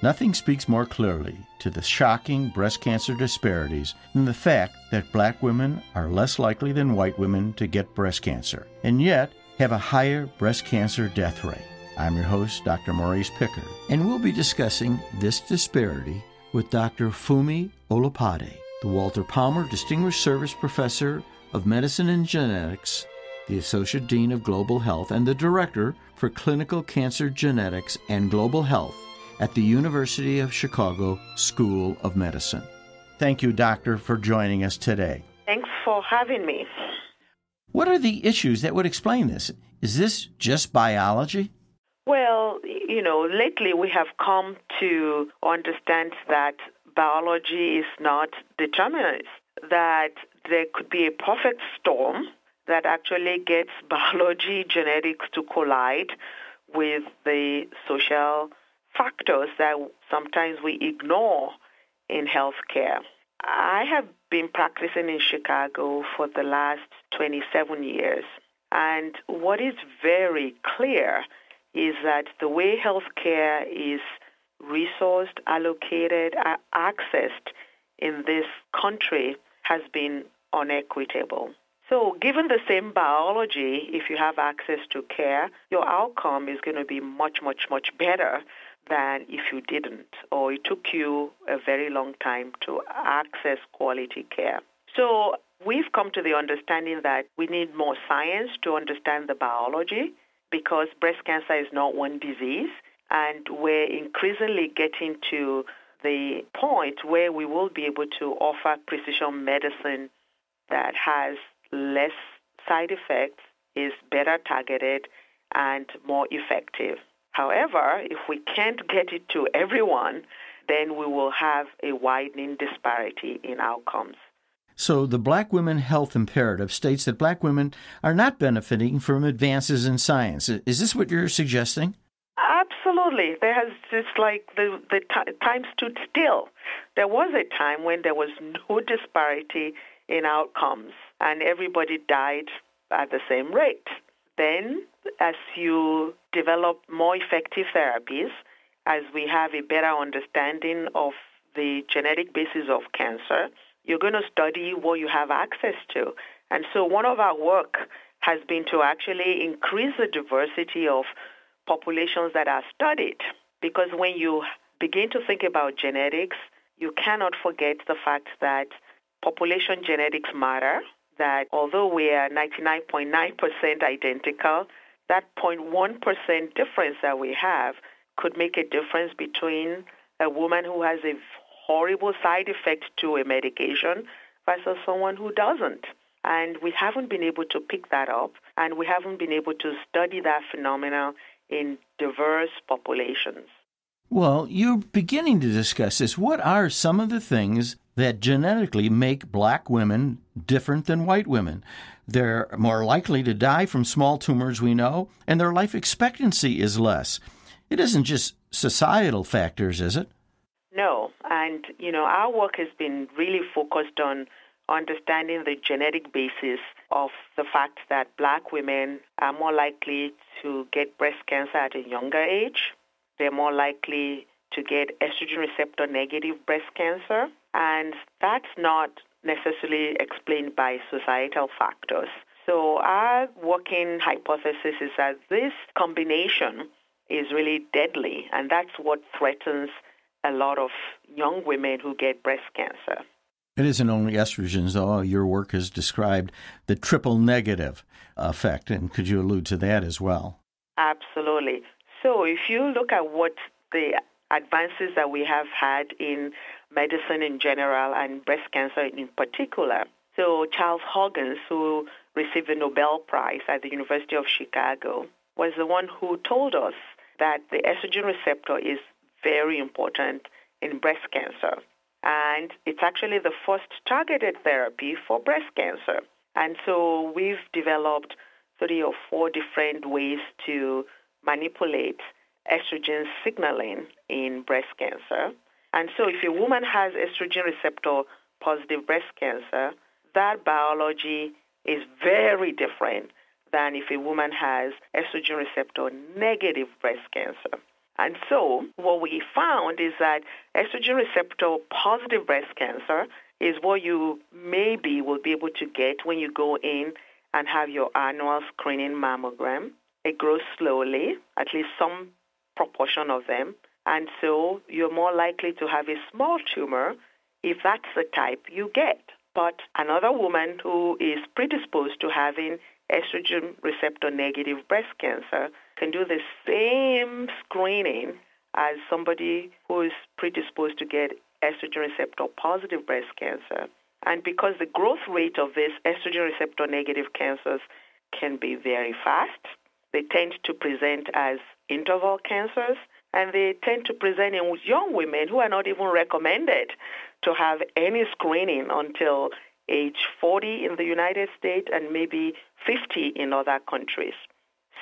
Nothing speaks more clearly to the shocking breast cancer disparities than the fact that black women are less likely than white women to get breast cancer, and yet have a higher breast cancer death rate. I'm your host, Dr. Maurice Pickard, and we'll be discussing this disparity with Dr. Funmi Olopade, the Walter Palmer Distinguished Service Professor of Medicine and Genetics, the Associate Dean of Global Health, and the Director for Clinical Cancer Genetics and Global Health at the University of Chicago School of Medicine. Thank you, Doctor, for joining us today. Thanks for having me. What are the issues that would explain this? Is this just biology? Well, you know, lately we have come to understand that biology is not determinist, that there could be a perfect storm that actually gets biology, genetics to collide with the social factors that sometimes we ignore in healthcare. I have been practicing in Chicago for the last 27 years, and what is very clear is that the way healthcare is resourced, allocated, accessed in this country has been unequitable. So, given the same biology, if you have access to care, your outcome is going to be much, much, much better than if you didn't, or it took you a very long time to access quality care. So, we've come to the understanding that we need more science to understand the biology because breast cancer is not one disease, and we're increasingly getting to the point where we will be able to offer precision medicine that has less side effects, is better targeted, and more effective. However, if we can't get it to everyone, then we will have a widening disparity in outcomes. So, the Black Women Health Imperative states that black women are not benefiting from advances in science. Is this what you're suggesting? Absolutely. There has just like the, the t- time stood still. There was a time when there was no disparity in outcomes and everybody died at the same rate. Then, as you develop more effective therapies, as we have a better understanding of the genetic basis of cancer, you're going to study what you have access to. And so, one of our work has been to actually increase the diversity of populations that are studied. Because when you begin to think about genetics, you cannot forget the fact that population genetics matter, that although we are 99.9% identical, that 0.1% difference that we have could make a difference between a woman who has a horrible side effect to a medication versus someone who doesn't. And we haven't been able to pick that up, and we haven't been able to study that phenomenon in diverse populations. Well, you're beginning to discuss this. What are some of the things that genetically make black women different than white women? They're more likely to die from small tumors, we know, and their life expectancy is less. It isn't just societal factors, is it? No. And, you know, our work has been really focused on understanding the genetic basis of the fact that black women are more likely to get breast cancer at a younger age. They're more likely to get estrogen receptor negative breast cancer. And that's not necessarily explained by societal factors. So our working hypothesis is that this combination is really deadly, and that's what threatens a lot of young women who get breast cancer. It isn't only estrogens, though. Your work has described the triple negative effect, and could you allude to that as well? Absolutely. So, if you look at what the advances that we have had in medicine in general and breast cancer in particular. So Charles Huggins, who received the Nobel Prize at the University of Chicago, was the one who told us that the estrogen receptor is very important in breast cancer. And it's actually the first targeted therapy for breast cancer. And so we've developed three or four different ways to manipulate estrogen signaling in breast cancer. And so if a woman has estrogen receptor positive breast cancer, that biology is very different than if a woman has estrogen receptor negative breast cancer. And so what we found is that estrogen receptor positive breast cancer is what you maybe will be able to get when you go in and have your annual screening mammogram. It grows slowly, at least some proportion of them. And so you're more likely to have a small tumor if that's the type you get. But another woman who is predisposed to having estrogen receptor negative breast cancer can do the same screening as somebody who is predisposed to get estrogen receptor positive breast cancer. And because the growth rate of these estrogen receptor negative cancers can be very fast, they tend to present as interval cancers, and they tend to present in young women who are not even recommended to have any screening until age 40 in the United States and maybe 50 in other countries.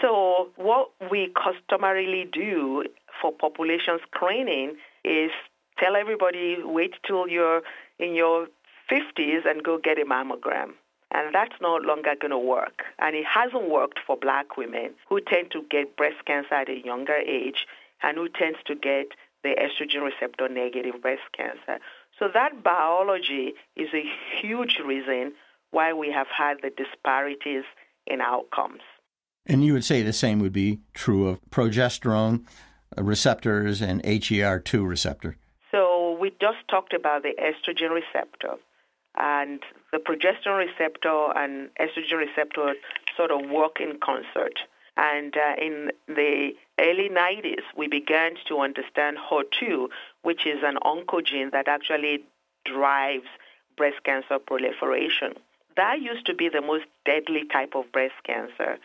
So, what we customarily do for population screening is tell everybody wait till you're in your 50s and go get a mammogram. And that's no longer going to work. And it hasn't worked for black women who tend to get breast cancer at a younger age and who tends to get the estrogen receptor negative breast cancer. So that biology is a huge reason why we have had the disparities in outcomes. And you would say the same would be true of progesterone receptors and HER2 receptor. So we just talked about the estrogen receptor and the progesterone receptor and estrogen receptor sort of work in concert. And uh, in the early 90s, we began to understand HER2, which is an oncogene that actually drives breast cancer proliferation. That used to be the most deadly type of breast cancer.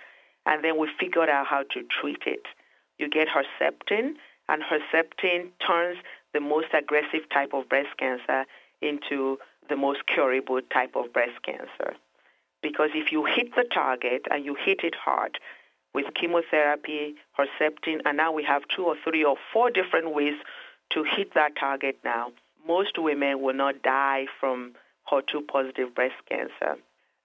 And then we figured out how to treat it. You get Herceptin, and Herceptin turns the most aggressive type of breast cancer into the most curable type of breast cancer. Because if you hit the target and you hit it hard with chemotherapy, Herceptin, and now we have two or three or four different ways to hit that target now, most women will not die from HER2 positive breast cancer.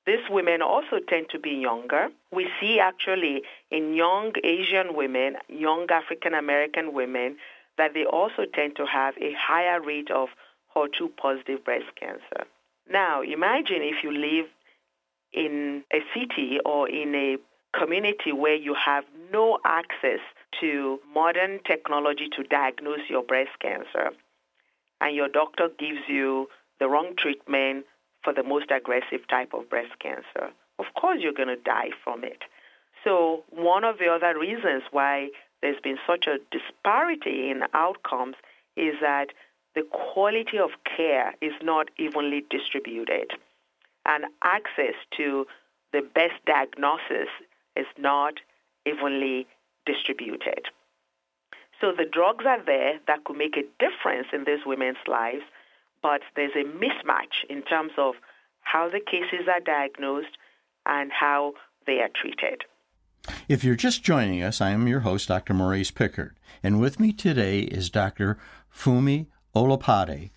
These women also tend to be younger. We see actually in young Asian women, young African American women, that they also tend to have a higher rate of HER2 positive breast cancer. Now, imagine if you live in a city or in a community where you have no access to modern technology to diagnose your breast cancer, and your doctor gives you the wrong treatment for the most aggressive type of breast cancer. Of course, you're going to die from it. So, one of the other reasons why there's been such a disparity in outcomes is that the quality of care is not evenly distributed, and access to the best diagnosis is not evenly distributed. So the drugs are there that could make a difference in these women's lives, but there's a mismatch in terms of how the cases are diagnosed and how they are treated. If you're just joining us, I am your host, Dr. Maurice Pickard, and with me today is Dr. Funmi Olopade.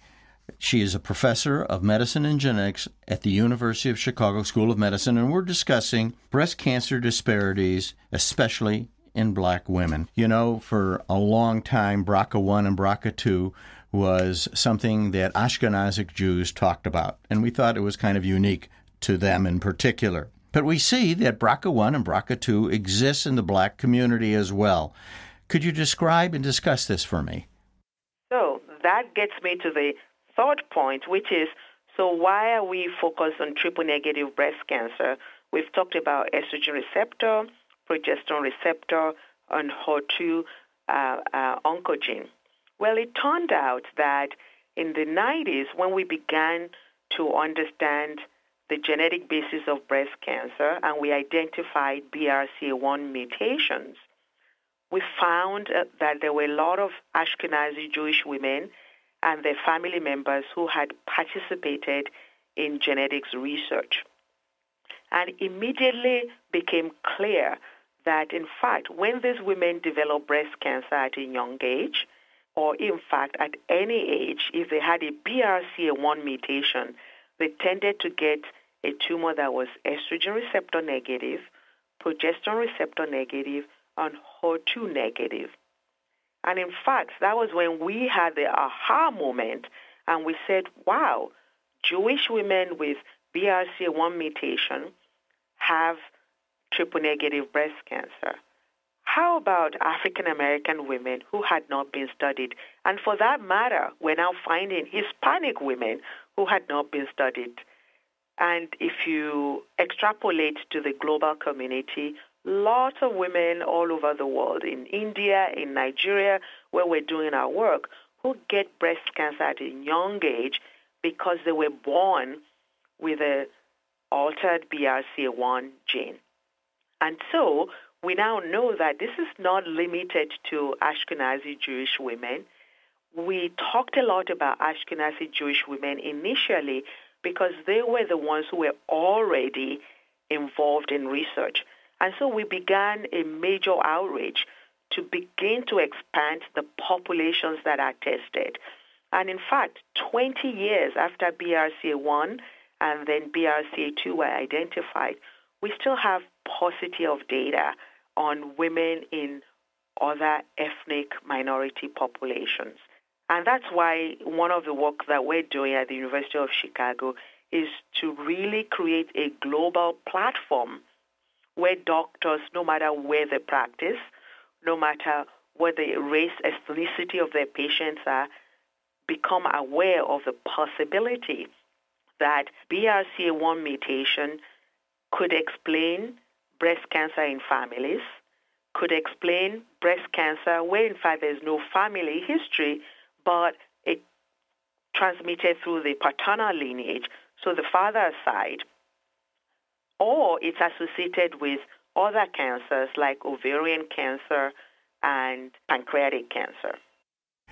She is a professor of medicine and genetics at the University of Chicago School of Medicine, and we're discussing breast cancer disparities, especially in black women. You know, for a long time, BRCA1 and BRCA2 was something that Ashkenazic Jews talked about, and we thought it was kind of unique to them in particular. But we see that BRCA1 and BRCA2 exists in the black community as well. Could you describe and discuss this for me? That gets me to the third point, which is so why are we focused on triple negative breast cancer? We've talked about estrogen receptor, progesterone receptor, and HER2 uh, uh, oncogene. Well, it turned out that in the 90s, when we began to understand the genetic basis of breast cancer and we identified BRCA1 mutations, we found uh, that there were a lot of Ashkenazi Jewish women and their family members who had participated in genetics research. And immediately became clear that, in fact, when these women develop breast cancer at a young age, or in fact at any age, if they had a BRCA1 mutation, they tended to get a tumor that was estrogen receptor negative, progesterone receptor negative, and HER2 negative. And in fact, that was when we had the aha moment and we said, wow, Jewish women with BRCA1 mutation have triple negative breast cancer. How about African American women who had not been studied? And for that matter, we're now finding Hispanic women who had not been studied. And if you extrapolate to the global community, lots of women all over the world, in India, in Nigeria, where we're doing our work, who get breast cancer at a young age because they were born with a altered BRCA1 gene. And so we now know that this is not limited to Ashkenazi Jewish women. We talked a lot about Ashkenazi Jewish women initially because they were the ones who were already involved in research. And so we began a major outreach to begin to expand the populations that are tested. And in fact, 20 years after BRCA1 and then BRCA2 were identified, we still have paucity of data on women in other ethnic minority populations. And that's why one of the work that we're doing at the University of Chicago is to really create a global platform where doctors, no matter where they practice, no matter what the race, ethnicity of their patients are, become aware of the possibility that BRCA1 mutation could explain breast cancer in families, could explain breast cancer where in fact there's no family history, but it transmitted through the paternal lineage, so the father's side, or it's associated with other cancers like ovarian cancer and pancreatic cancer.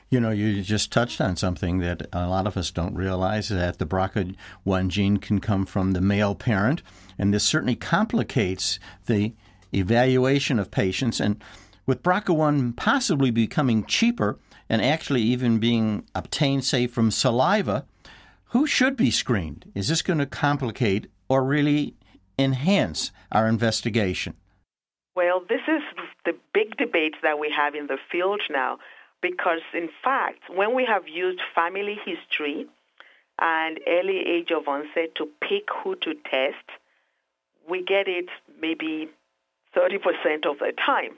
You know, you just touched on something that a lot of us don't realize that the BRCA1 gene can come from the male parent, and this certainly complicates the evaluation of patients. And with BRCA1 possibly becoming cheaper and actually even being obtained, say, from saliva, who should be screened? Is this going to complicate or really enhance our investigation? Well, this is the big debate that we have in the field now because, in fact, when we have used family history and early age of onset to pick who to test, we get it maybe 30% of the time.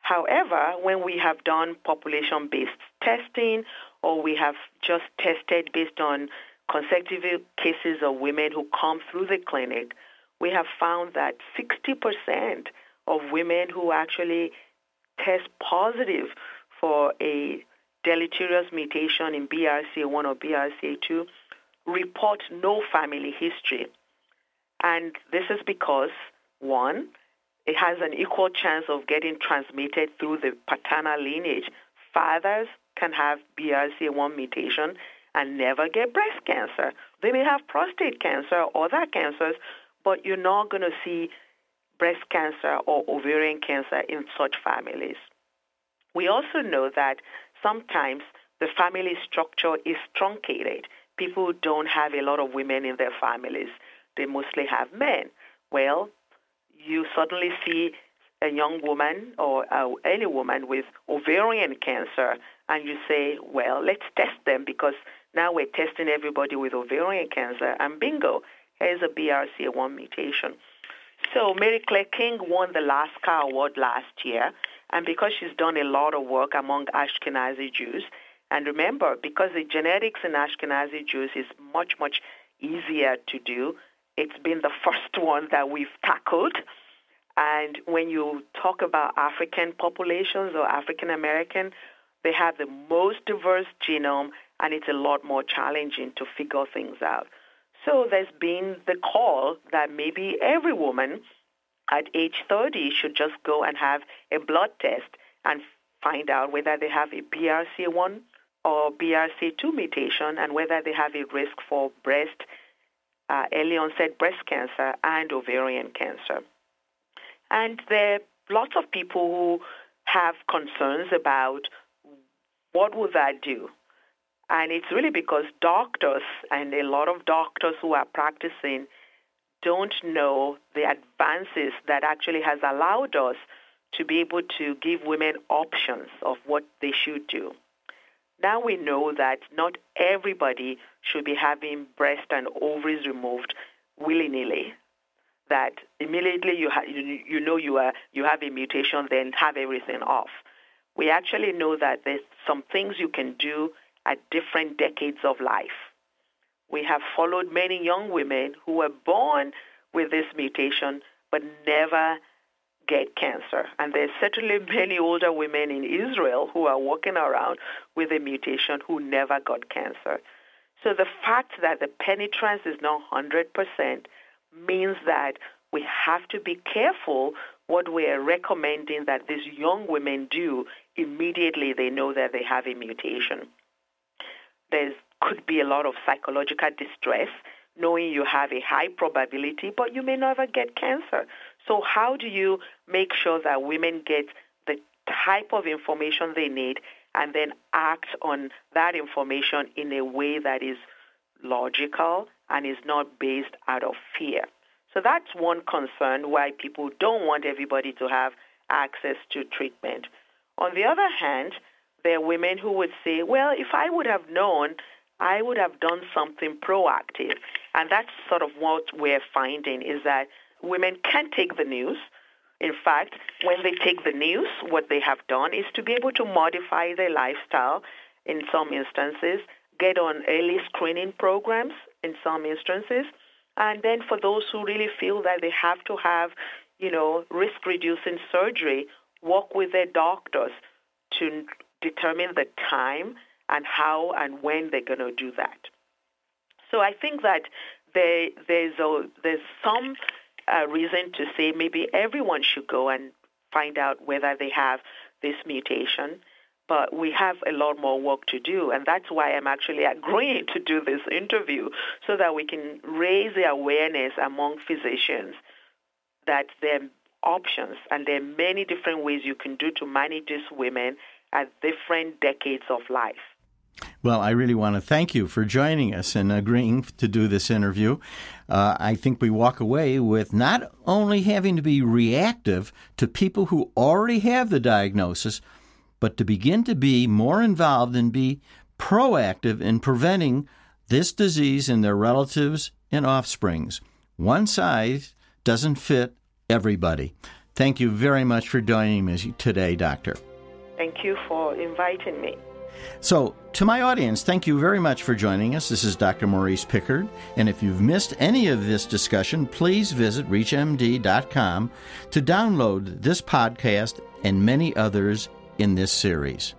However, when we have done population based testing or we have just tested based on consecutive cases of women who come through the clinic, we have found that 60% of women who actually test positive for a deleterious mutation in BRCA1 or BRCA2 report no family history. And this is because, one, it has an equal chance of getting transmitted through the paternal lineage. Fathers can have BRCA1 mutation and never get breast cancer. They may have prostate cancer or other cancers, but you're not going to see breast cancer or ovarian cancer in such families. We also know that sometimes the family structure is truncated. People don't have a lot of women in their families. They mostly have men. Well, you suddenly see a young woman or uh, any woman with ovarian cancer, and you say, well, let's test them because now we're testing everybody with ovarian cancer, and bingo, here's a BRCA1 mutation. So Mary Claire King won the Lasker Award last year, and because she's done a lot of work among Ashkenazi Jews, and remember, because the genetics in Ashkenazi Jews is much, much easier to do, it's been the first one that we've tackled. And when you talk about African populations or African American, they have the most diverse genome, and it's a lot more challenging to figure things out. So there's been the call that maybe every woman at age 30 should just go and have a blood test and find out whether they have a BRCA1 or BRCA2 mutation and whether they have a risk for breast, uh, early onset breast cancer and ovarian cancer. And there are lots of people who have concerns about what would that do? And it's really because doctors and a lot of doctors who are practicing don't know the advances that actually has allowed us to be able to give women options of what they should do. Now we know that not everybody should be having breast and ovaries removed willy-nilly. That immediately you, ha- you, you know you, are, you have a mutation, then have everything off. We actually know that there's some things you can do at different decades of life. We have followed many young women who were born with this mutation but never get cancer. And there's certainly many older women in Israel who are walking around with a mutation who never got cancer. So the fact that the penetrance is not 100% means that we have to be careful what we are recommending that these young women do immediately they know that they have a mutation. There could be a lot of psychological distress knowing you have a high probability, but you may never get cancer. So how do you make sure that women get the type of information they need and then act on that information in a way that is logical and is not based out of fear? So that's one concern why people don't want everybody to have access to treatment. On the other hand, there are women who would say, well, if I would have known, I would have done something proactive. And that's sort of what we're finding is that women can take the news. In fact, when they take the news, what they have done is to be able to modify their lifestyle in some instances, get on early screening programs in some instances, and then for those who really feel that they have to have, you know, risk-reducing surgery, work with their doctors to determine the time and how and when they're going to do that. So I think that there, there's, a, there's some uh, reason to say maybe everyone should go and find out whether they have this mutation. But we have a lot more work to do, and that's why I'm actually agreeing to do this interview so that we can raise the awareness among physicians that there are options and there are many different ways you can do to manage these women at different decades of life. Well, I really want to thank you for joining us and agreeing to do this interview. Uh, I think we walk away with not only having to be reactive to people who already have the diagnosis, but to begin to be more involved and be proactive in preventing this disease in their relatives and offsprings. One size doesn't fit everybody. Thank you very much for joining me today, Doctor. Thank you for inviting me. So, to my audience, thank you very much for joining us. This is Dr. Maurice Pickard. And if you've missed any of this discussion, please visit ReachMD.com to download this podcast and many others in this series.